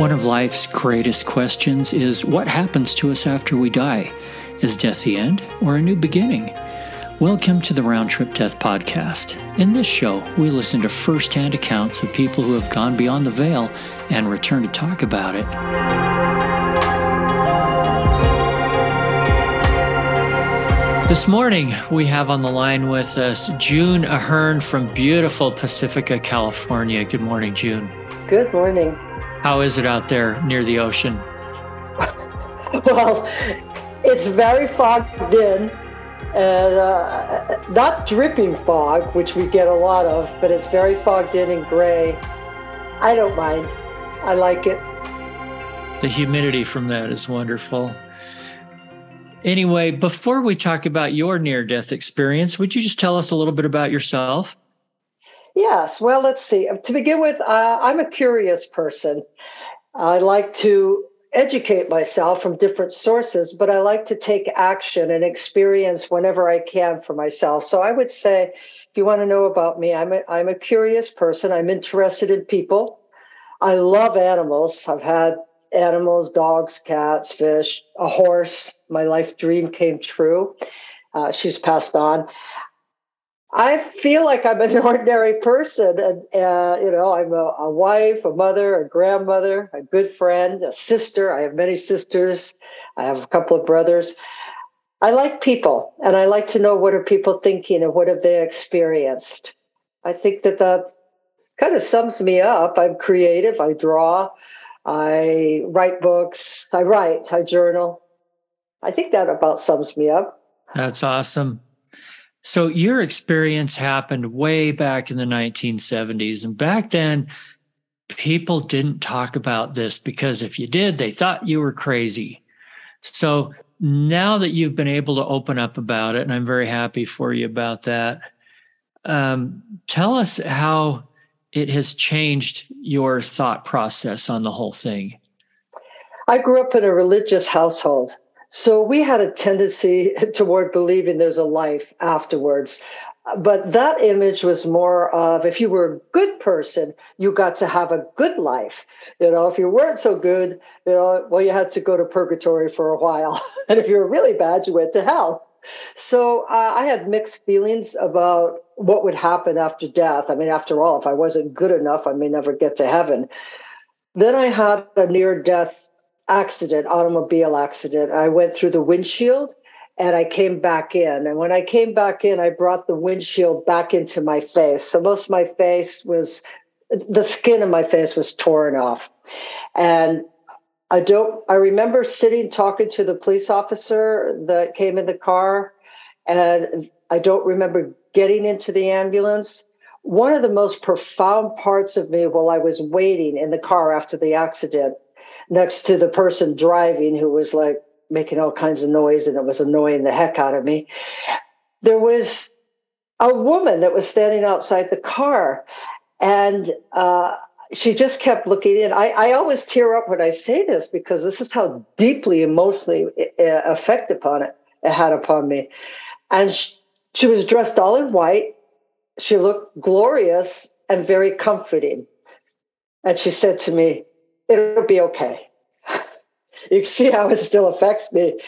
One of life's greatest questions is what happens to us after we die? Is death the end or a new beginning? Welcome to the Round Trip Death Podcast. In this show, we listen to firsthand accounts of people who have gone beyond the veil and return to talk about it. This morning, we have on the line with us June Ahern from beautiful Pacifica, California. Good morning, June. Good morning. How is it out there near the ocean? well, it's very fogged in, and uh, not dripping fog, which we get a lot of, but it's very fogged in and gray. I don't mind. I like it. The humidity from that is wonderful. Anyway, before we talk about your near death experience, would you just tell us a little bit about yourself? Yes. Well, let's see. To begin with, uh, I'm a curious person. I like to educate myself from different sources, but I like to take action and experience whenever I can for myself. So I would say, if you want to know about me, I'm a, I'm a curious person. I'm interested in people. I love animals. I've had animals, dogs, cats, fish, a horse. My life dream came true. Uh, she's passed on. I feel like I'm an ordinary person, and uh, you know, I'm a, a, wife, a mother, a grandmother, a good friend, a sister. I have many sisters. I have a couple of brothers. I like people, and I like to know what are people thinking and what have they experienced. I think that that kind of sums me up. I'm creative. I draw. I write books. I write. I journal. I think that about sums me up. That's awesome. So your experience happened way back in the 1970s. And back then, people didn't talk about this because if you did, they thought you were crazy. So now that you've been able to open up about it, and I'm very happy for you about that, um, tell us how it has changed your thought process on the whole thing. I grew up in a religious household. So we had a tendency toward believing there's a life afterwards. But that image was more of if you were a good person, you got to have a good life. You know, if you weren't so good, you know, well, you had to go to purgatory for a while. And if you were really bad, you went to hell. So uh, I had mixed feelings about what would happen after death. I mean, after all, if I wasn't good enough, I may never get to heaven. Then I had a near death accident, automobile accident. I went through the windshield and I came back in. And when I came back in, I brought the windshield back into my face. So most of my face was, the skin of my face was torn off. And I don't, I remember sitting talking to the police officer that came in the car. And I don't remember getting into the ambulance. One of the most profound parts of me while I was waiting in the car after the accident next to the person driving who was like making all kinds of noise and it was annoying the heck out of me. There was a woman that was standing outside the car and uh, she just kept looking in. I, I always tear up when I say this because this is how deeply emotionally uh, effect upon it, it had upon me. And she, she was dressed all in white. She looked glorious and very comforting. And she said to me, it'll be okay. you can see how it still affects me.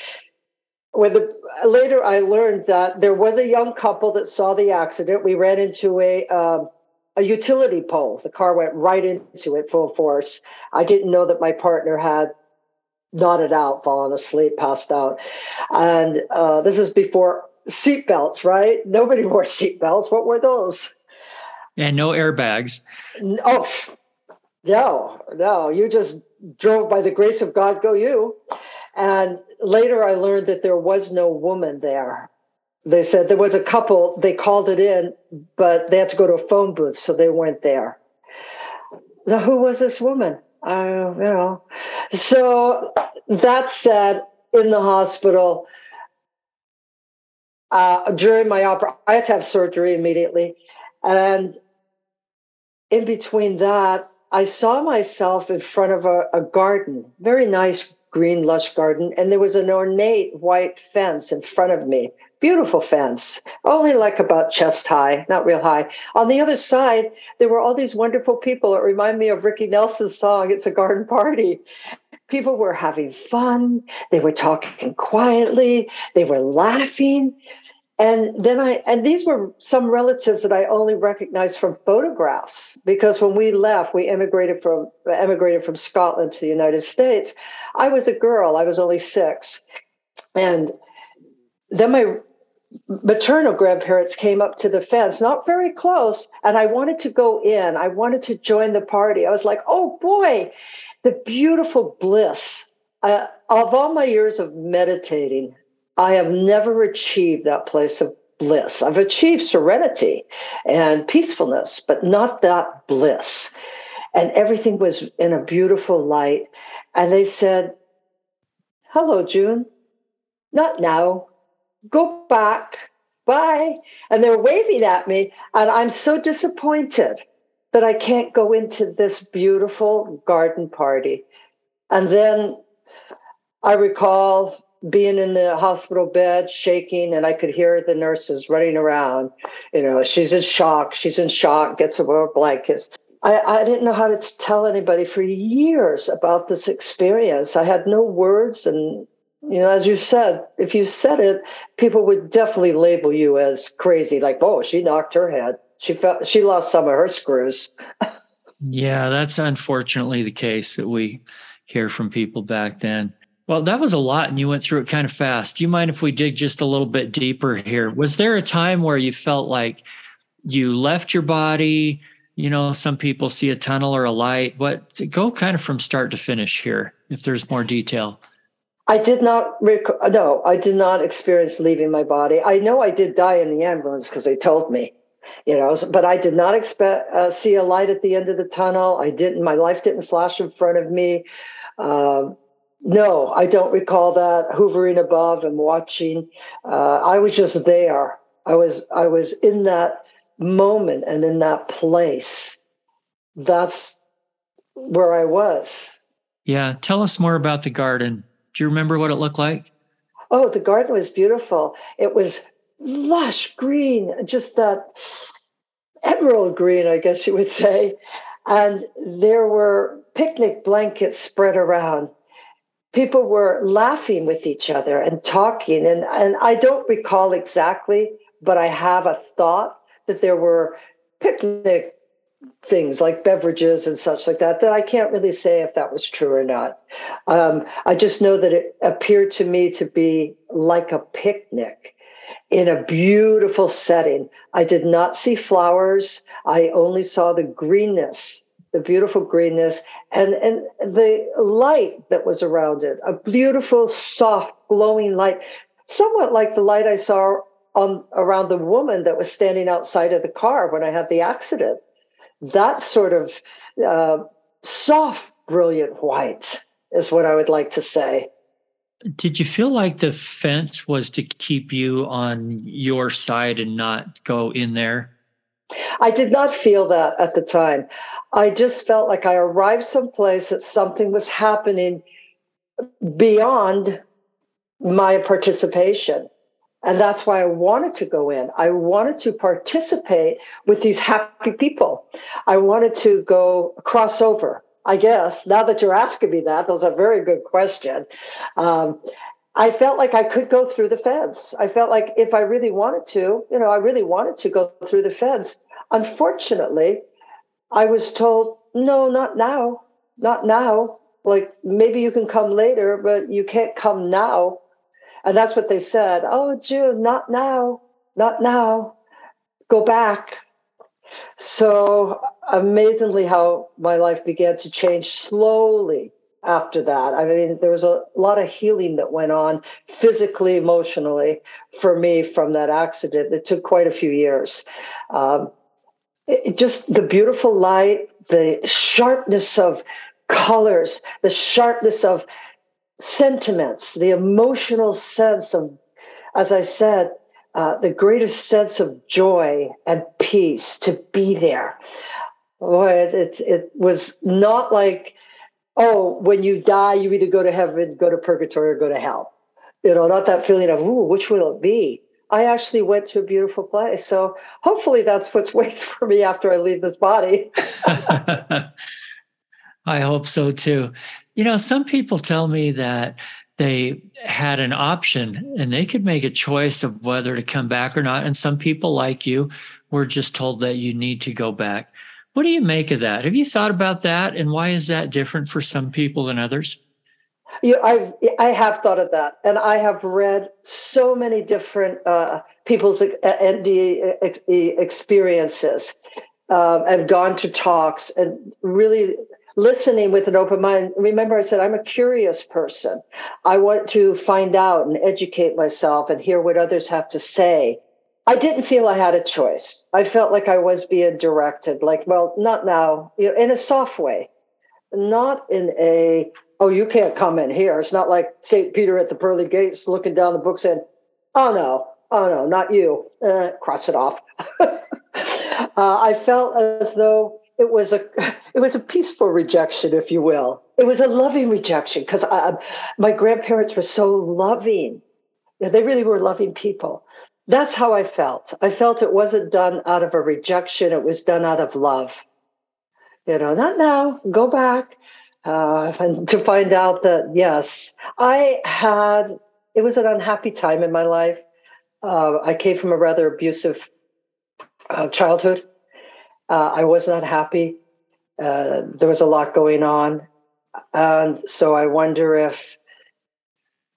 When the later I learned that there was a young couple that saw the accident. We ran into a um, a utility pole. The car went right into it full force. I didn't know that my partner had nodded out, fallen asleep, passed out, and uh, this is before seatbelts. Right? Nobody wore seatbelts. What were those? And no airbags. Oh, no, no, you just drove by the grace of God, go you. And later I learned that there was no woman there. They said there was a couple, they called it in, but they had to go to a phone booth, so they weren't there. Now, who was this woman? I, don't know. So that said, in the hospital, uh, during my opera, I had to have surgery immediately. And in between that, I saw myself in front of a, a garden, very nice green, lush garden, and there was an ornate white fence in front of me, beautiful fence, only like about chest high, not real high. On the other side, there were all these wonderful people. It reminded me of Ricky Nelson's song, It's a Garden Party. People were having fun. They were talking quietly. They were laughing. And then I, and these were some relatives that I only recognized from photographs because when we left, we immigrated from, emigrated from Scotland to the United States. I was a girl. I was only six. And then my maternal grandparents came up to the fence, not very close, and I wanted to go in. I wanted to join the party. I was like, oh boy, the beautiful bliss. Uh, of all my years of meditating, I have never achieved that place of bliss. I've achieved serenity and peacefulness, but not that bliss. And everything was in a beautiful light. And they said, Hello, June. Not now. Go back. Bye. And they're waving at me. And I'm so disappointed that I can't go into this beautiful garden party. And then I recall being in the hospital bed, shaking, and I could hear the nurses running around. You know, she's in shock. She's in shock. Gets a more blankets. I, I didn't know how to tell anybody for years about this experience. I had no words, and you know, as you said, if you said it, people would definitely label you as crazy. Like, oh, she knocked her head. She felt she lost some of her screws. yeah, that's unfortunately the case that we hear from people back then. Well, that was a lot, and you went through it kind of fast. Do you mind if we dig just a little bit deeper here? Was there a time where you felt like you left your body? You know, some people see a tunnel or a light. What go kind of from start to finish here, if there's more detail. I did not rec- no, I did not experience leaving my body. I know I did die in the ambulance because they told me, you know, but I did not expect uh, see a light at the end of the tunnel. I didn't. My life didn't flash in front of me. Um, no, I don't recall that hovering above and watching. Uh, I was just there. I was I was in that moment and in that place. That's where I was. Yeah, tell us more about the garden. Do you remember what it looked like? Oh, the garden was beautiful. It was lush green, just that emerald green, I guess you would say. And there were picnic blankets spread around people were laughing with each other and talking. And, and I don't recall exactly, but I have a thought that there were picnic things like beverages and such like that that I can't really say if that was true or not. Um, I just know that it appeared to me to be like a picnic in a beautiful setting. I did not see flowers. I only saw the greenness the beautiful greenness and, and the light that was around it, a beautiful, soft, glowing light, somewhat like the light I saw on around the woman that was standing outside of the car when I had the accident. That sort of uh, soft, brilliant white is what I would like to say. Did you feel like the fence was to keep you on your side and not go in there? I did not feel that at the time. I just felt like I arrived someplace that something was happening beyond my participation. And that's why I wanted to go in. I wanted to participate with these happy people. I wanted to go cross over, I guess. Now that you're asking me that, that was a very good question. Um, I felt like I could go through the fence. I felt like if I really wanted to, you know, I really wanted to go through the fence. Unfortunately, I was told, no, not now, not now. Like maybe you can come later, but you can't come now. And that's what they said. Oh, June, not now, not now. Go back. So amazingly, how my life began to change slowly after that. I mean, there was a lot of healing that went on physically, emotionally for me from that accident. It took quite a few years. Um, it, just the beautiful light, the sharpness of colors, the sharpness of sentiments, the emotional sense of, as I said, uh, the greatest sense of joy and peace to be there. Boy, it, it, it was not like, oh, when you die, you either go to heaven, go to purgatory, or go to hell. You know, not that feeling of, ooh, which will it be? I actually went to a beautiful place. So hopefully that's what waits for me after I leave this body. I hope so too. You know, some people tell me that they had an option and they could make a choice of whether to come back or not. And some people, like you, were just told that you need to go back. What do you make of that? Have you thought about that? And why is that different for some people than others? You, I I have thought of that, and I have read so many different uh, people's NDE experiences, uh, and gone to talks, and really listening with an open mind. Remember, I said I'm a curious person. I want to find out and educate myself and hear what others have to say. I didn't feel I had a choice. I felt like I was being directed, like, well, not now, you know, in a soft way, not in a oh, you can't come in here. It's not like St. Peter at the pearly gates looking down the book saying, oh, no, oh, no, not you. Uh, cross it off. uh, I felt as though it was a it was a peaceful rejection, if you will. It was a loving rejection because my grandparents were so loving. They really were loving people. That's how I felt. I felt it wasn't done out of a rejection; it was done out of love. You know, not now. Go back uh, and to find out that yes, I had it was an unhappy time in my life. Uh, I came from a rather abusive uh, childhood. Uh, I was not happy. Uh, there was a lot going on, and so I wonder if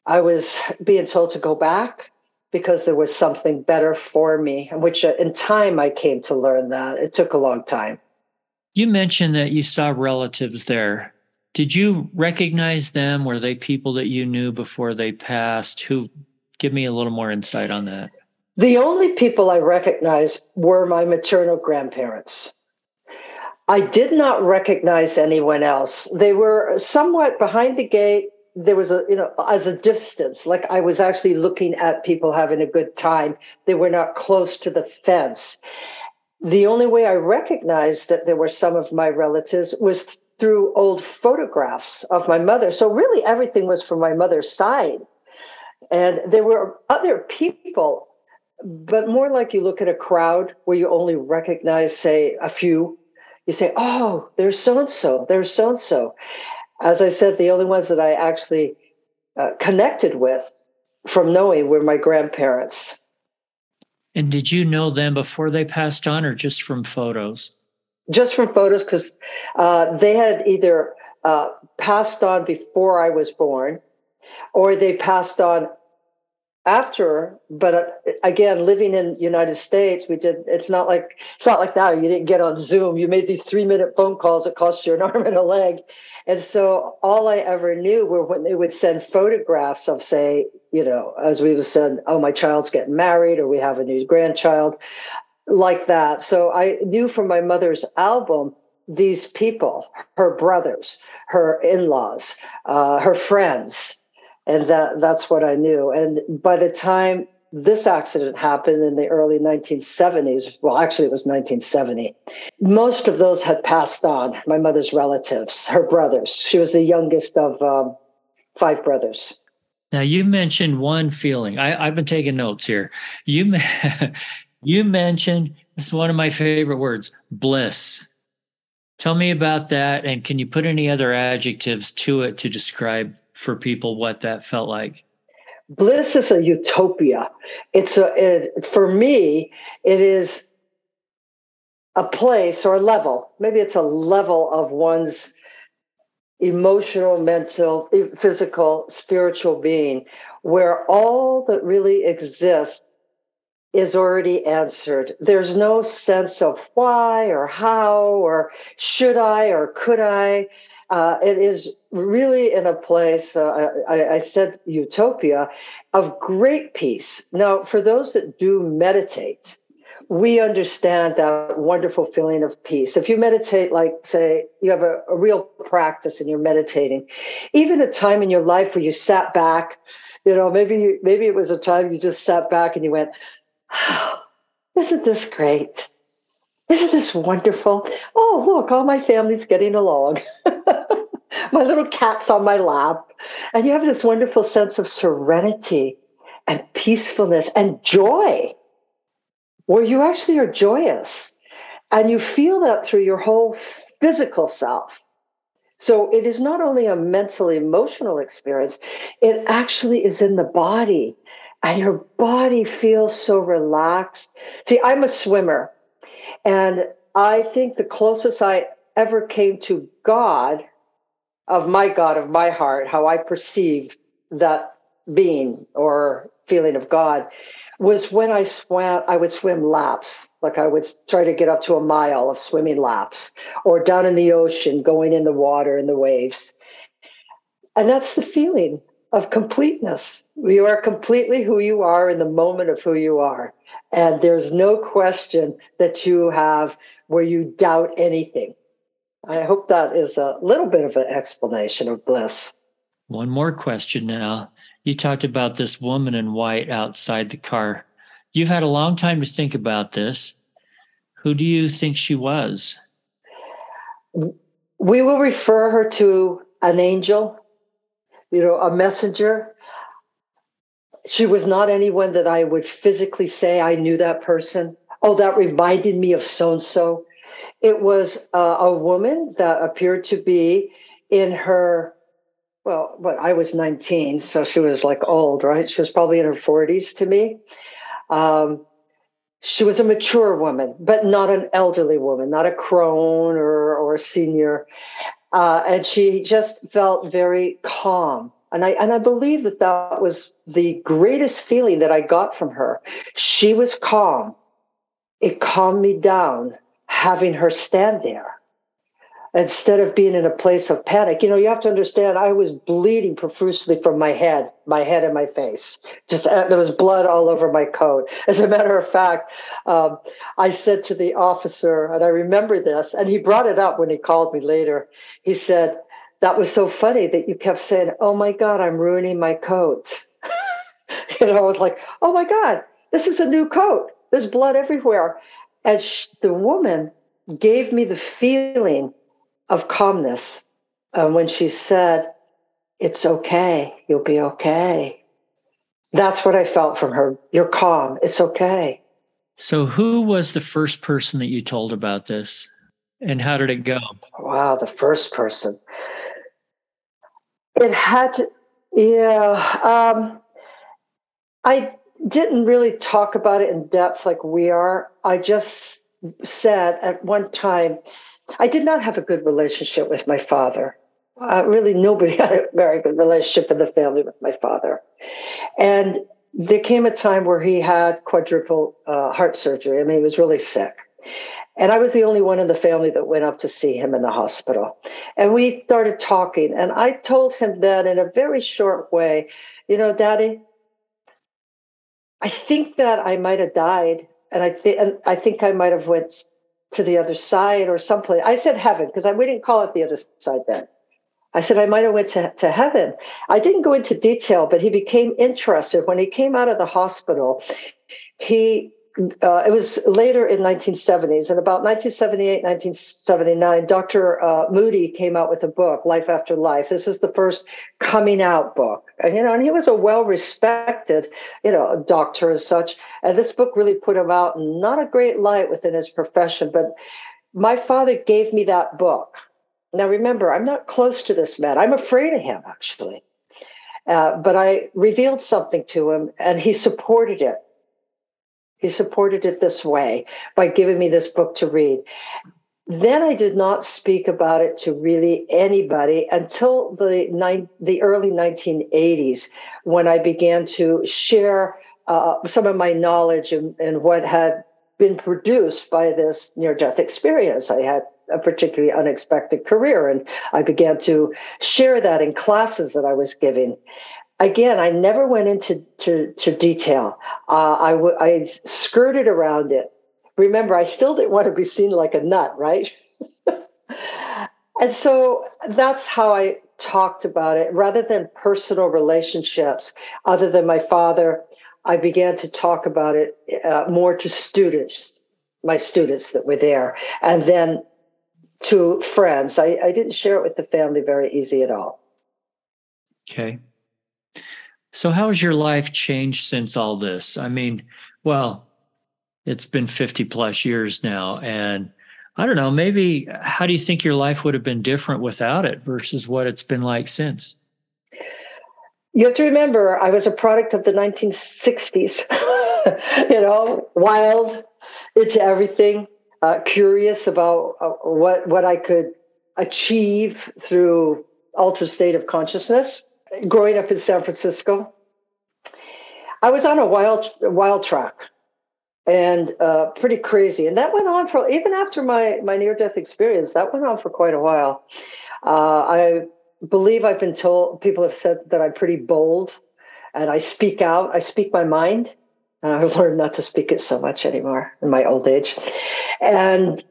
I was being told to go back because there was something better for me. Which, uh, in time, I came to learn that it took a long time. You mentioned that you saw relatives there did you recognize them? Were they people that you knew before they passed? Who give me a little more insight on that? The only people I recognized were my maternal grandparents. I did not recognize anyone else. They were somewhat behind the gate. There was a, you know, as a distance, like I was actually looking at people having a good time. They were not close to the fence. The only way I recognized that there were some of my relatives was through old photographs of my mother. So really everything was from my mother's side. And there were other people, but more like you look at a crowd where you only recognize, say, a few. You say, oh, there's so and so, there's so and so. As I said, the only ones that I actually uh, connected with from knowing were my grandparents. And did you know them before they passed on or just from photos? just from photos because uh, they had either uh, passed on before I was born or they passed on after but uh, again living in united states we did it's not like it's not like that you didn't get on zoom you made these three minute phone calls that cost you an arm and a leg and so all i ever knew were when they would send photographs of say you know as we would send oh my child's getting married or we have a new grandchild like that. So I knew from my mother's album these people, her brothers, her in-laws, uh, her friends, and that that's what I knew. And by the time this accident happened in the early 1970s, well, actually it was 1970. Most of those had passed on. My mother's relatives, her brothers. She was the youngest of um, five brothers. Now you mentioned one feeling. I, have been taking notes here. You You mentioned this is one of my favorite words, bliss. Tell me about that, and can you put any other adjectives to it to describe for people what that felt like? Bliss is a utopia. It's a it, for me. It is a place or a level. Maybe it's a level of one's emotional, mental, physical, spiritual being, where all that really exists is already answered. There's no sense of why or how or should I or could I. Uh, it is really in a place, uh, I, I, said utopia, of great peace. Now, for those that do meditate, we understand that wonderful feeling of peace. If you meditate, like, say, you have a, a real practice and you're meditating, even a time in your life where you sat back, you know, maybe maybe it was a time you just sat back and you went, oh, isn't this great? Isn't this wonderful? Oh, look, all my family's getting along. my little cat's on my lap. And you have this wonderful sense of serenity and peacefulness and joy, where you actually are joyous. And you feel that through your whole physical self. So it is not only a mental, emotional experience, it actually is in the body. And your body feels so relaxed. See, I'm a swimmer. And I think the closest I ever came to God, of my God, of my heart, how I perceive that being or feeling of God, was when I swam, I would swim laps. Like I would try to get up to a mile of swimming laps or down in the ocean, going in the water in the waves. And that's the feeling of completeness. You are completely who you are in the moment of who you are. And there's no question that you have where you doubt anything. I hope that is a little bit of an explanation of bliss. One more question now. You talked about this woman in white outside the car. You've had a long time to think about this. Who do you think she was? We will refer her to an angel, you know, a messenger. She was not anyone that I would physically say I knew that person. Oh, that reminded me of so and so. It was uh, a woman that appeared to be in her well, but I was 19, so she was like old, right? She was probably in her 40s to me. Um, she was a mature woman, but not an elderly woman, not a crone or, or a senior. Uh, and she just felt very calm. And I, and I believe that that was the greatest feeling that I got from her. She was calm. It calmed me down having her stand there instead of being in a place of panic. You know, you have to understand, I was bleeding profusely from my head, my head and my face. Just uh, there was blood all over my coat. As a matter of fact, um, I said to the officer, and I remember this, and he brought it up when he called me later. He said, That was so funny that you kept saying, Oh my God, I'm ruining my coat. you know, I was like, Oh my God, this is a new coat. There's blood everywhere. And sh- the woman gave me the feeling of calmness uh, when she said, It's okay, you'll be okay. That's what I felt from her. You're calm, it's okay. So, who was the first person that you told about this and how did it go? Wow, the first person. It had to, yeah. Um, I didn't really talk about it in depth like we are. I just said at one time, I did not have a good relationship with my father. Uh, really, nobody had a very good relationship in the family with my father. And there came a time where he had quadruple uh, heart surgery. I mean, he was really sick. And I was the only one in the family that went up to see him in the hospital. And we started talking. And I told him that in a very short way, you know, Daddy, I think that I might have died. And I, th- and I think I might have went to the other side or someplace. I said heaven because we didn't call it the other side then. I said I might have went to, to heaven. I didn't go into detail, but he became interested when he came out of the hospital. He uh, it was later in 1970s, and about 1978, 1979, Dr. Uh, Moody came out with a book, Life After Life. This was the first coming out book, and you know, and he was a well-respected, you know, doctor as such. And this book really put him out in not a great light within his profession. But my father gave me that book. Now, remember, I'm not close to this man. I'm afraid of him, actually. Uh, but I revealed something to him, and he supported it he supported it this way by giving me this book to read. Then I did not speak about it to really anybody until the ni- the early 1980s when I began to share uh, some of my knowledge and, and what had been produced by this near death experience. I had a particularly unexpected career, and I began to share that in classes that I was giving again, I never went into to, to detail. Uh, I, w- I skirted around it. Remember, I still didn't want to be seen like a nut, right? and so that's how I talked about it. Rather than personal relationships, other than my father, I began to talk about it uh, more to students, my students that were there, and then to friends. I, I didn't share it with the family very easy at all. Okay. So, how has your life changed since all this? I mean, well, it's been 50 plus years now. And I don't know, maybe how do you think your life would have been different without it versus what it's been like since? You have to remember, I was a product of the 1960s, you know, wild, into everything, uh, curious about uh, what, what I could achieve through altered state of consciousness growing up in San Francisco, I was on a wild wild track and uh, pretty crazy, and that went on for even after my my near death experience. That went on for quite a while. Uh, I believe I've been told people have said that I'm pretty bold, and I speak out. I speak my mind. I've learned not to speak it so much anymore in my old age, and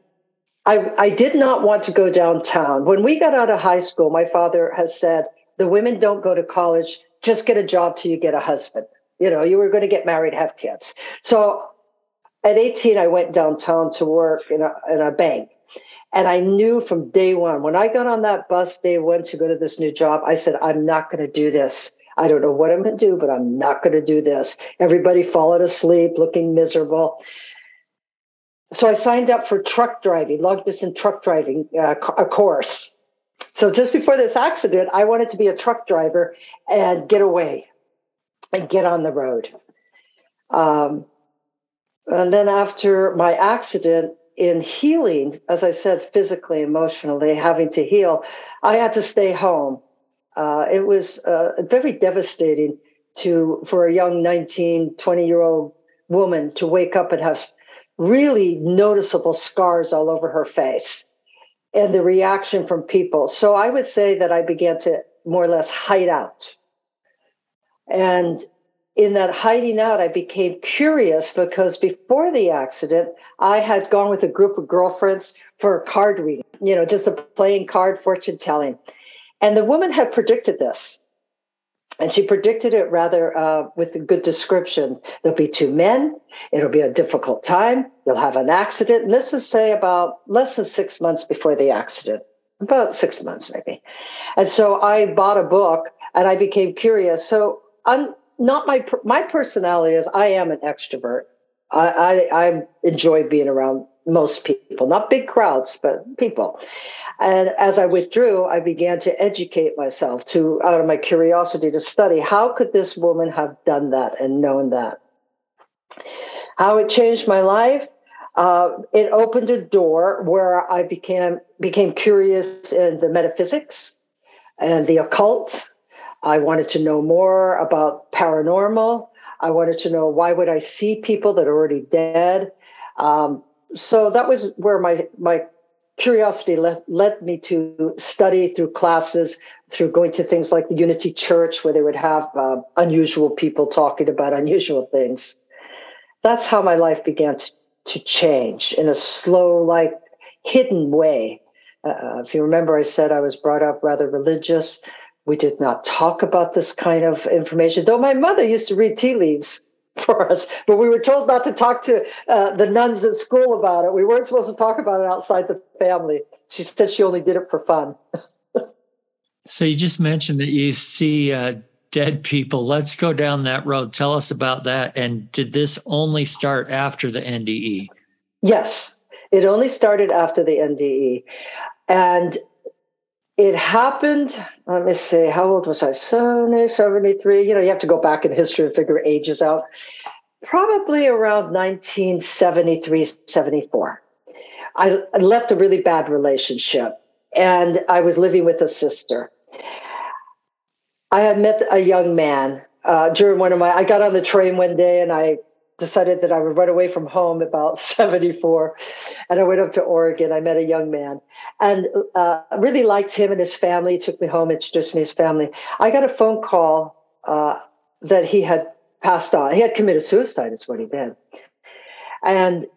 I, I did not want to go downtown. When we got out of high school, my father has said, the women don't go to college, just get a job till you get a husband. You know, you were going to get married, have kids. So at 18, I went downtown to work in a, in a bank. And I knew from day one, when I got on that bus day one to go to this new job, I said, I'm not going to do this. I don't know what I'm going to do, but I'm not going to do this. Everybody followed asleep, looking miserable. So I signed up for truck driving, long distance truck driving, uh, a course. So just before this accident, I wanted to be a truck driver and get away and get on the road. Um, and then after my accident, in healing, as I said, physically, emotionally, having to heal, I had to stay home. Uh, it was uh, very devastating to for a young 19, 20 year old woman to wake up and have really noticeable scars all over her face and the reaction from people. So I would say that I began to more or less hide out. And in that hiding out, I became curious because before the accident, I had gone with a group of girlfriends for a card reading, you know, just a playing card fortune telling. And the woman had predicted this. And she predicted it rather uh, with a good description. There'll be two men. It'll be a difficult time. You'll have an accident. And this is, say, about less than six months before the accident, about six months maybe. And so I bought a book and I became curious. So I'm not my my personality is I am an extrovert. I, I, I enjoy being around most people, not big crowds, but people. And as I withdrew, I began to educate myself to out of my curiosity to study how could this woman have done that and known that. How it changed my life. Uh, it opened a door where I became became curious in the metaphysics and the occult. I wanted to know more about paranormal. I wanted to know why would I see people that are already dead. Um, so that was where my my curiosity led, led me to study through classes, through going to things like the Unity Church, where they would have uh, unusual people talking about unusual things. That's how my life began to, to change in a slow, like hidden way. Uh, if you remember, I said I was brought up rather religious. We did not talk about this kind of information, though my mother used to read tea leaves for us, but we were told not to talk to uh, the nuns at school about it. We weren't supposed to talk about it outside the family. She said she only did it for fun. so you just mentioned that you see uh, dead people. Let's go down that road. Tell us about that. And did this only start after the NDE? Yes, it only started after the NDE. And it happened, let me see, how old was I? 70, 73. You know, you have to go back in history and figure ages out. Probably around 1973, 74. I, I left a really bad relationship and I was living with a sister. I had met a young man uh, during one of my, I got on the train one day and I decided that I would run away from home about 74. And I went up to Oregon. I met a young man and uh, really liked him and his family. He took me home, introduced me to his family. I got a phone call uh, that he had passed on. He had committed suicide, is what he did. And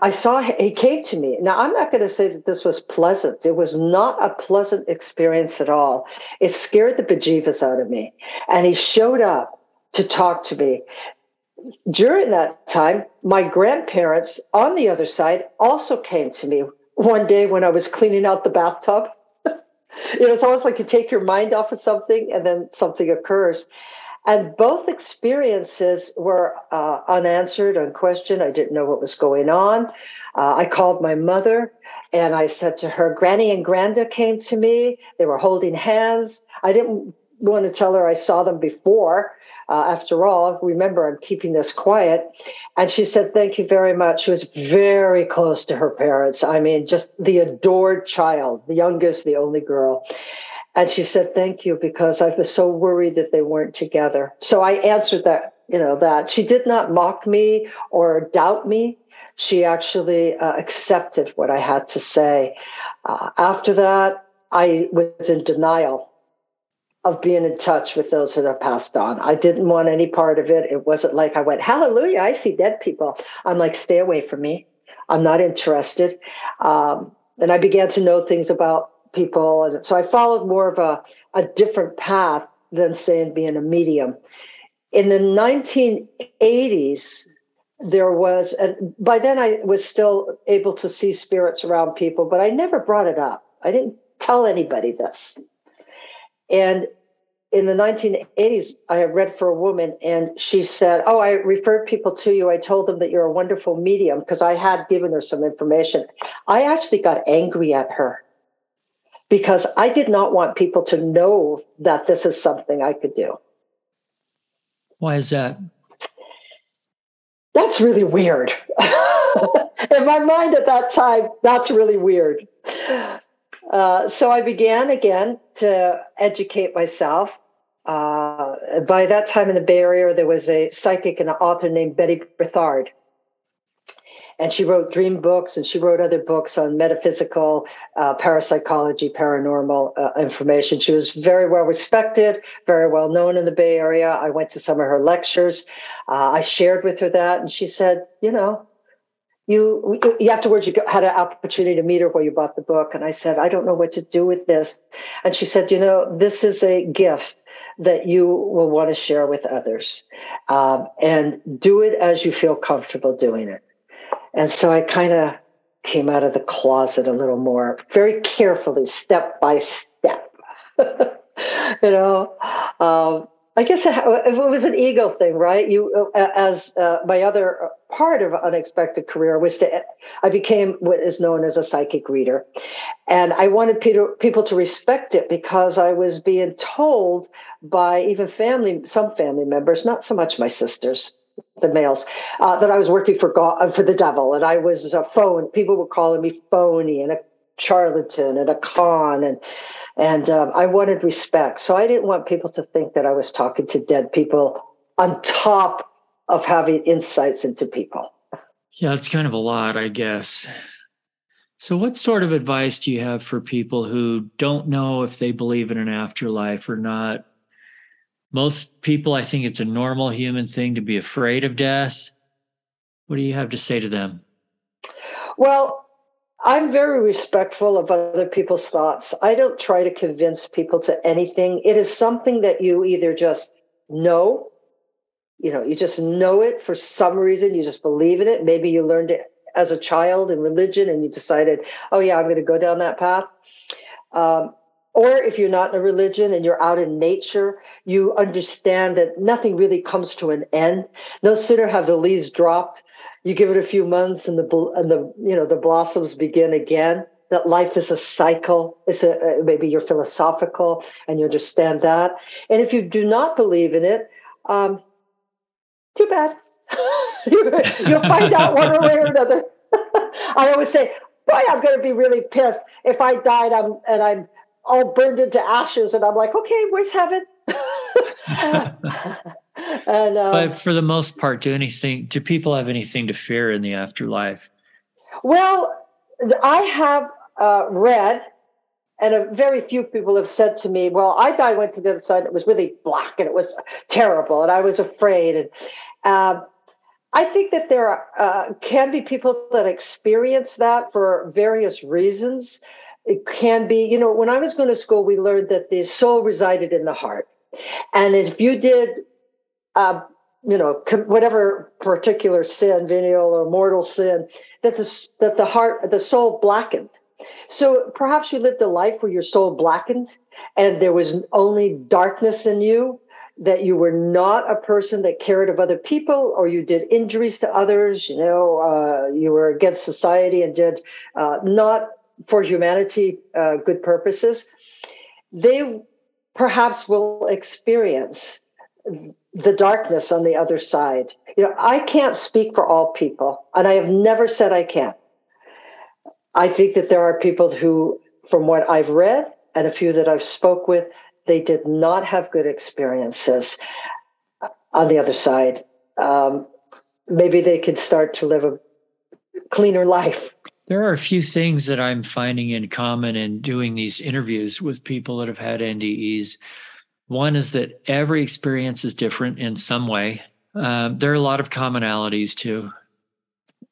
I saw he came to me. Now, I'm not going to say that this was pleasant. It was not a pleasant experience at all. It scared the bejeebus out of me. And he showed up to talk to me during that time, my grandparents on the other side also came to me one day when I was cleaning out the bathtub. you know, it's almost like you take your mind off of something and then something occurs. And both experiences were uh, unanswered, unquestioned. I didn't know what was going on. Uh, I called my mother and I said to her, Granny and Granda came to me. They were holding hands. I didn't want to tell her I saw them before. Uh, after all, remember, I'm keeping this quiet. And she said, Thank you very much. She was very close to her parents. I mean, just the adored child, the youngest, the only girl. And she said, Thank you, because I was so worried that they weren't together. So I answered that, you know, that she did not mock me or doubt me. She actually uh, accepted what I had to say. Uh, after that, I was in denial of being in touch with those that have passed on. I didn't want any part of it. It wasn't like I went, Hallelujah, I see dead people. I'm like, stay away from me. I'm not interested. Um, and I began to know things about people. And so I followed more of a, a different path than saying being a medium. In the 1980s, there was, and by then I was still able to see spirits around people, but I never brought it up. I didn't tell anybody this. And in the 1980s, I read for a woman, and she said, Oh, I referred people to you. I told them that you're a wonderful medium because I had given her some information. I actually got angry at her because I did not want people to know that this is something I could do. Why is that? That's really weird. in my mind at that time, that's really weird. Uh, so I began again to educate myself. Uh, by that time in the Bay Area, there was a psychic and an author named Betty Bethard. And she wrote dream books and she wrote other books on metaphysical, uh, parapsychology, paranormal uh, information. She was very well respected, very well known in the Bay Area. I went to some of her lectures. Uh, I shared with her that, and she said, You know, you, you afterwards you had an opportunity to meet her while you bought the book and i said i don't know what to do with this and she said you know this is a gift that you will want to share with others um, and do it as you feel comfortable doing it. And so i kind of came out of the closet a little more very carefully step by step you know? Um, I guess it was an ego thing, right? You, uh, as uh, my other part of unexpected career was to, I became what is known as a psychic reader, and I wanted people to respect it because I was being told by even family, some family members, not so much my sisters, the males, uh, that I was working for God, for the devil, and I was a phone. People were calling me phony and a charlatan and a con and and um, I wanted respect. So I didn't want people to think that I was talking to dead people on top of having insights into people. Yeah, it's kind of a lot, I guess. So, what sort of advice do you have for people who don't know if they believe in an afterlife or not? Most people, I think it's a normal human thing to be afraid of death. What do you have to say to them? Well, I'm very respectful of other people's thoughts. I don't try to convince people to anything. It is something that you either just know, you know, you just know it for some reason, you just believe in it. Maybe you learned it as a child in religion and you decided, oh, yeah, I'm going to go down that path. Um, or if you're not in a religion and you're out in nature, you understand that nothing really comes to an end. No sooner have the leaves dropped you give it a few months and the and the you know the blossoms begin again that life is a cycle. It's a uh, maybe you're philosophical and you understand that. And if you do not believe in it um, too bad. You'll find out one way or another. I always say boy i'm going to be really pissed. If i died I'm, and i'm all burned into ashes. And i'm like okay where's heaven and uh, but for the most part, do anything? Do people have anything to fear in the afterlife? Well, I have uh, read, and a very few people have said to me, "Well, I died, went to the other side. And it was really black, and it was terrible, and I was afraid." And uh, I think that there are, uh, can be people that experience that for various reasons. It can be, you know, when I was going to school, we learned that the soul resided in the heart. And if you did uh, you know, whatever particular sin, venial or mortal sin, that the, that the heart, the soul blackened. So perhaps you lived a life where your soul blackened and there was only darkness in you. that you were not a person that cared of other people or you did injuries to others, you know, uh, you were against society and did uh, not for humanity uh, good purposes, they perhaps will experience the darkness on the other side. You know, I can't speak for all people, and I have never said I can't. I think that there are people who, from what I've read and a few that I've spoke with, they did not have good experiences on the other side. Um, maybe they could start to live a cleaner life. There are a few things that I'm finding in common in doing these interviews with people that have had NDEs. One is that every experience is different in some way. Um, there are a lot of commonalities too.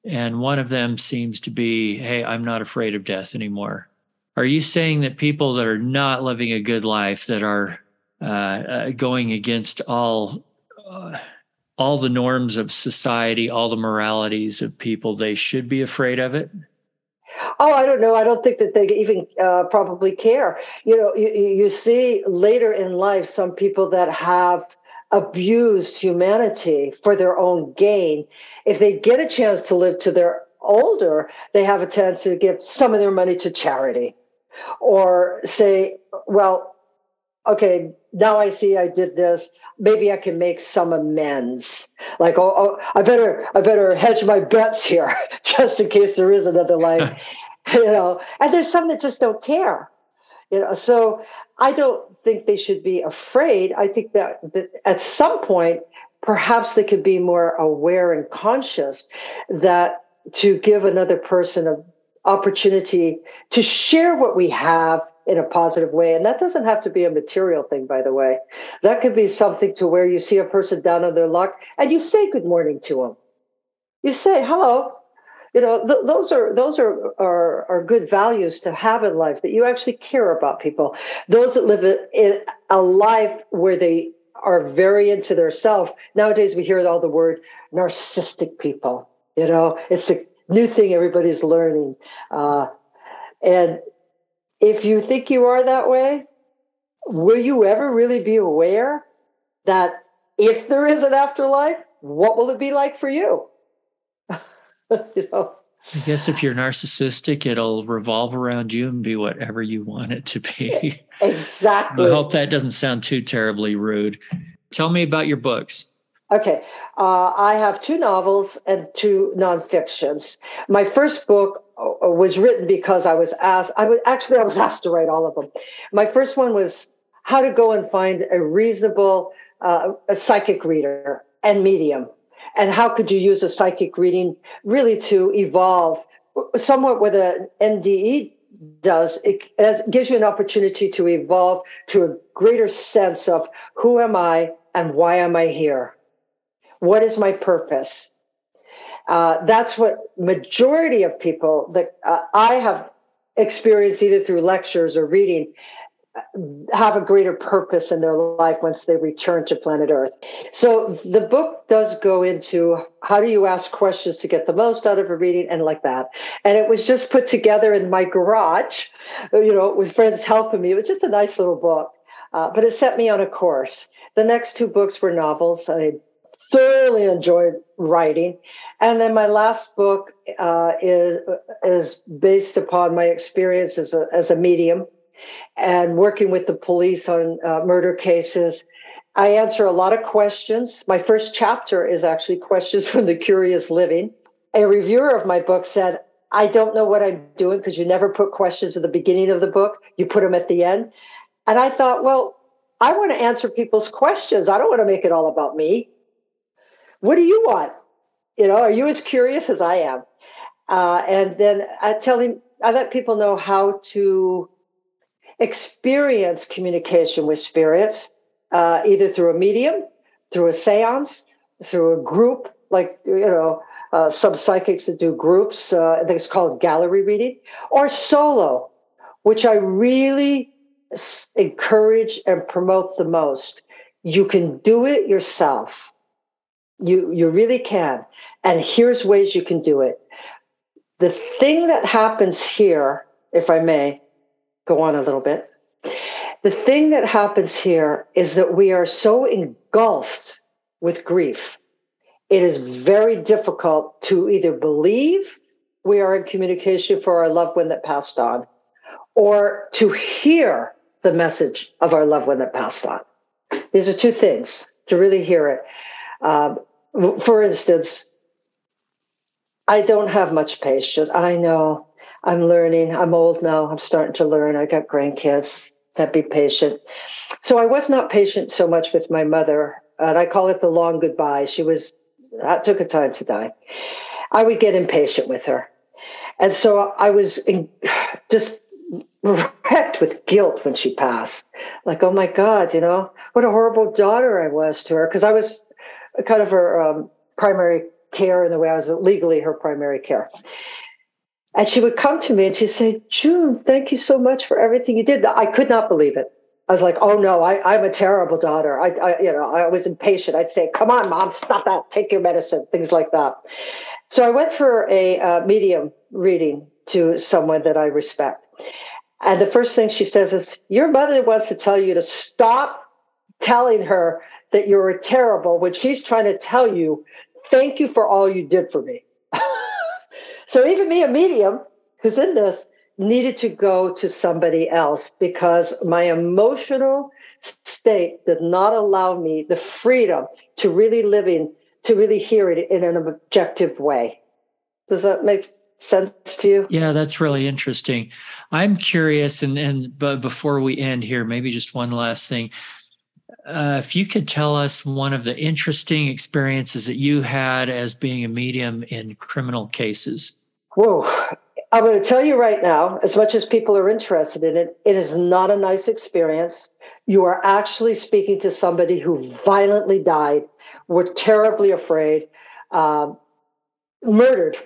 And one of them seems to be hey, I'm not afraid of death anymore. Are you saying that people that are not living a good life, that are uh, uh, going against all uh, all the norms of society, all the moralities of people, they should be afraid of it? Oh, I don't know. I don't think that they even uh, probably care. You know, you, you see later in life some people that have abused humanity for their own gain. If they get a chance to live to their older, they have a tendency to give some of their money to charity or say, well, okay, now I see I did this. Maybe I can make some amends. Like, oh, oh I better, I better hedge my bets here, just in case there is another life. you know, and there's some that just don't care. You know, so I don't think they should be afraid. I think that, that at some point, perhaps they could be more aware and conscious that to give another person an opportunity to share what we have in a positive way. And that doesn't have to be a material thing, by the way. That could be something to where you see a person down on their luck and you say good morning to them. You say, hello. You know, th- those are those are, are are good values to have in life that you actually care about people. Those that live in a life where they are very into their self. Nowadays, we hear all the word narcissistic people. You know, it's a new thing everybody's learning. Uh, and if you think you are that way, will you ever really be aware that if there is an afterlife, what will it be like for you? you know? I guess if you're narcissistic, it'll revolve around you and be whatever you want it to be. Exactly. I hope that doesn't sound too terribly rude. Tell me about your books. Okay. Uh, I have two novels and two nonfictions. My first book uh, was written because I was asked, I was actually, I was asked to write all of them. My first one was how to go and find a reasonable uh, a psychic reader and medium. And how could you use a psychic reading really to evolve somewhat what an NDE does? It, gives you an opportunity to evolve to a greater sense of who am I and why am I here? What is my purpose? Uh, that's what majority of people that uh, I have experienced either through lectures or reading have a greater purpose in their life once they return to planet Earth. So the book does go into how do you ask questions to get the most out of a reading and like that. And it was just put together in my garage, you know, with friends helping me. It was just a nice little book, uh, but it set me on a course. The next two books were novels. I thoroughly enjoyed writing. And then my last book uh, is is based upon my experience as a as a medium and working with the police on uh, murder cases. I answer a lot of questions. My first chapter is actually questions from the curious living. A reviewer of my book said, "I don't know what I'm doing because you never put questions at the beginning of the book. You put them at the end." And I thought, well, I want to answer people's questions. I don't want to make it all about me. What do you want? You know, are you as curious as I am? Uh, and then I tell him, I let people know how to experience communication with spirits, uh, either through a medium, through a seance, through a group, like, you know, uh, some psychics that do groups, uh, I think it's called gallery reading, or solo, which I really encourage and promote the most. You can do it yourself. You you really can. And here's ways you can do it. The thing that happens here, if I may go on a little bit, The thing that happens here is that we are so engulfed with grief. It is very difficult to either believe we are in communication for our loved one that passed on or to hear the message of our loved one that passed on. These are two things to really hear it. Um, for instance, I don't have much patience. I know I'm learning. I'm old now. I'm starting to learn. I got grandkids. To be patient. So I was not patient so much with my mother, and I call it the long goodbye. She was that took a time to die. I would get impatient with her, and so I was in, just wrecked with guilt when she passed. Like, oh my God, you know, what a horrible daughter I was to her because I was kind of her um, primary care in the way I was legally her primary care. And she would come to me and she'd say, June, thank you so much for everything you did. I could not believe it. I was like, oh no, I, am a terrible daughter. I, I, you know, I was impatient. I'd say, come on, mom, stop that. Take your medicine, things like that. So I went for a uh, medium reading to someone that I respect. And the first thing she says is, your mother wants to tell you to stop telling her that you're terrible when she's trying to tell you, thank you for all you did for me. So even me, a medium who's in this, needed to go to somebody else because my emotional state did not allow me the freedom to really living to really hear it in an objective way. Does that make sense to you? Yeah, that's really interesting. I'm curious, and and but before we end here, maybe just one last thing. Uh, if you could tell us one of the interesting experiences that you had as being a medium in criminal cases. Whoa. I'm going to tell you right now, as much as people are interested in it, it is not a nice experience. You are actually speaking to somebody who violently died, were terribly afraid, um, murdered.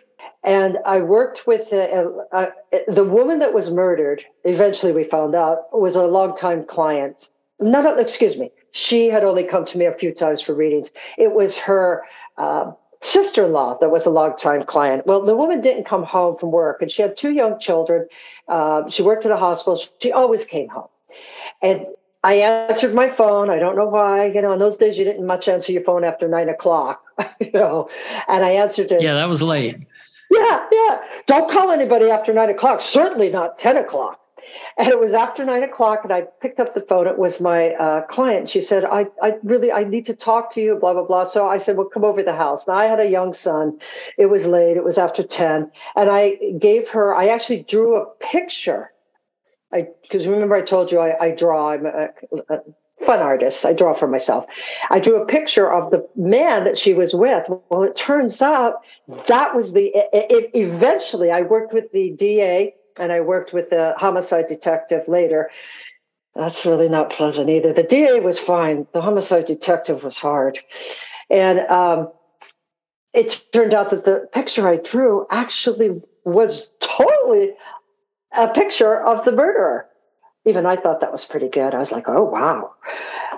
And I worked with the, uh, uh, the woman that was murdered, eventually we found out, was a longtime client. Not, excuse me, she had only come to me a few times for readings. It was her uh, sister in law that was a long-time client. Well, the woman didn't come home from work, and she had two young children. Uh, she worked at a hospital. She always came home. And I answered my phone. I don't know why. You know, in those days, you didn't much answer your phone after nine o'clock. you know, and I answered it. Yeah, that was late. Yeah, yeah. Don't call anybody after nine o'clock. Certainly not ten o'clock. And it was after nine o'clock, and I picked up the phone. It was my uh, client. She said, I, I really, I need to talk to you, blah, blah, blah. So I said, well, come over to the house. Now I had a young son. It was late. It was after 10. And I gave her, I actually drew a picture. I, because remember I told you I, I draw, I'm a, a fun artist. I draw for myself. I drew a picture of the man that she was with. Well, it turns out that was the, it, it, eventually I worked with the DA and I worked with the homicide detective later. That's really not pleasant either. The DA was fine. The homicide detective was hard. And um, it turned out that the picture I drew actually was totally a picture of the murderer. Even I thought that was pretty good. I was like, oh, wow.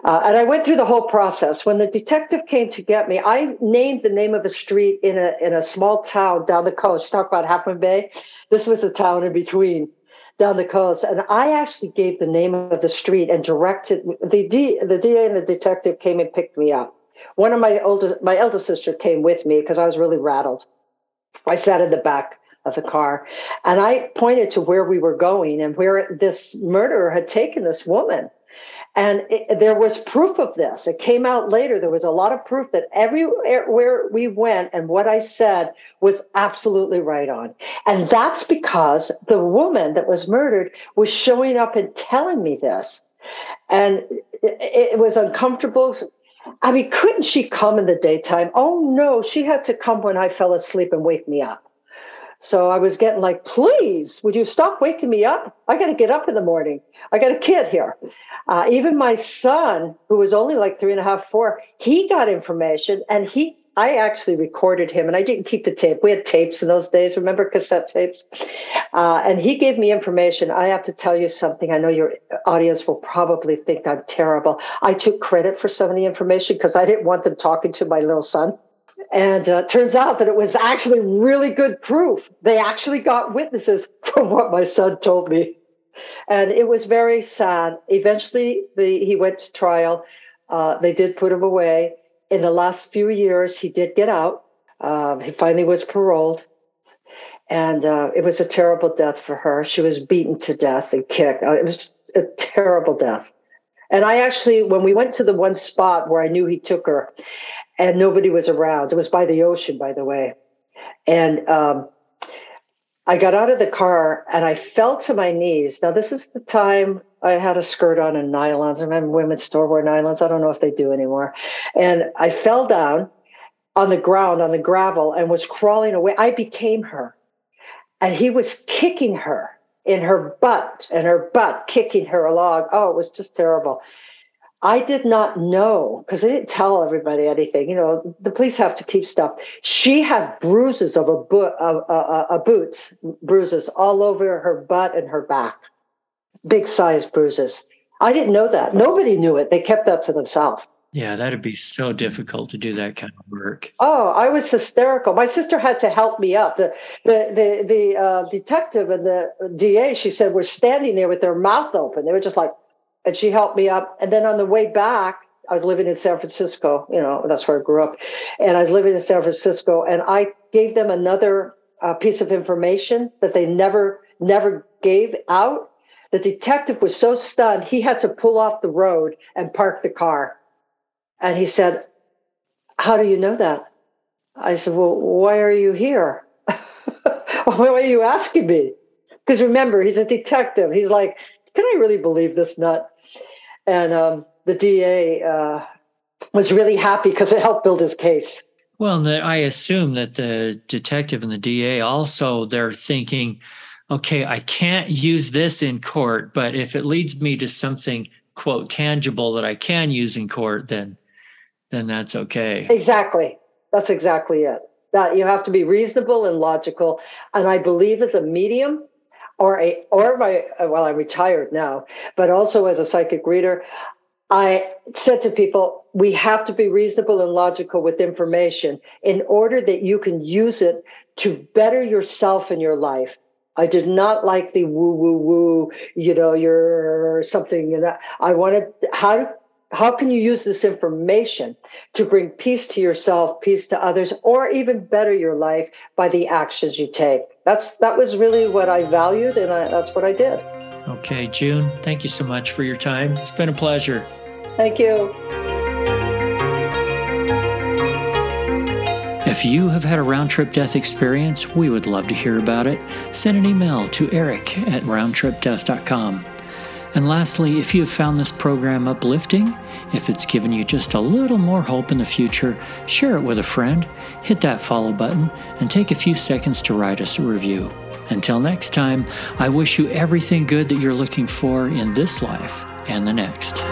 Uh, and I went through the whole process. When the detective came to get me, I named the name of a street in a in a small town down the coast. You talk about Half Moon Bay. This was a town in between down the coast, and I actually gave the name of the street and directed the D, the DA and the detective came and picked me up. One of my oldest, my eldest sister came with me because I was really rattled. I sat in the back of the car and I pointed to where we were going and where this murderer had taken this woman. And it, there was proof of this. It came out later. There was a lot of proof that everywhere we went and what I said was absolutely right on. And that's because the woman that was murdered was showing up and telling me this. And it, it was uncomfortable. I mean, couldn't she come in the daytime? Oh, no, she had to come when I fell asleep and wake me up. So I was getting like, please, would you stop waking me up? I got to get up in the morning. I got a kid here. Uh, even my son, who was only like three and a half, four, he got information and he, I actually recorded him and I didn't keep the tape. We had tapes in those days. Remember cassette tapes? Uh, and he gave me information. I have to tell you something. I know your audience will probably think I'm terrible. I took credit for some of the information because I didn't want them talking to my little son. And uh, turns out that it was actually really good proof. They actually got witnesses from what my son told me. And it was very sad. Eventually, the, he went to trial. Uh, they did put him away. In the last few years, he did get out. Um, he finally was paroled. And uh, it was a terrible death for her. She was beaten to death and kicked. Uh, it was a terrible death. And I actually, when we went to the one spot where I knew he took her, and nobody was around, it was by the ocean, by the way. And um, I got out of the car and I fell to my knees. Now, this is the time I had a skirt on and nylons. I remember women's store wear nylons. I don't know if they do anymore. And I fell down on the ground, on the gravel, and was crawling away. I became her. And he was kicking her in her butt and her butt kicking her along. Oh, it was just terrible. I did not know because I didn't tell everybody anything. You know, the police have to keep stuff. She had bruises of a, boot, of, uh, a boot, bruises all over her butt and her back, big size bruises. I didn't know that. Nobody knew it. They kept that to themselves. Yeah, that'd be so difficult to do that kind of work. Oh, I was hysterical. My sister had to help me up. The the the, the uh, detective and the DA, she said, were standing there with their mouth open. They were just like, and she helped me up. And then on the way back, I was living in San Francisco. You know, that's where I grew up, and I was living in San Francisco. And I gave them another uh, piece of information that they never never gave out. The detective was so stunned he had to pull off the road and park the car and he said, How do you know that? I said, Well, why are you here? why are you asking me? Because remember, he's a detective. He's like, Can I really believe this nut? And um, the DA uh, was really happy because it helped build his case. Well, I assume that the detective and the DA also they're thinking, okay, I can't use this in court, but if it leads me to something quote tangible that I can use in court, then then that's okay. Exactly. That's exactly it. That you have to be reasonable and logical. And I believe as a medium or a or my well, I'm retired now, but also as a psychic reader, I said to people, we have to be reasonable and logical with information in order that you can use it to better yourself in your life. I did not like the woo woo woo, you know, you're something, you know. I wanted how how can you use this information to bring peace to yourself peace to others or even better your life by the actions you take that's that was really what i valued and I, that's what i did okay june thank you so much for your time it's been a pleasure thank you If you have had a round trip death experience, we would love to hear about it. Send an email to eric at roundtripdeath.com. And lastly, if you have found this program uplifting, if it's given you just a little more hope in the future, share it with a friend, hit that follow button, and take a few seconds to write us a review. Until next time, I wish you everything good that you're looking for in this life and the next.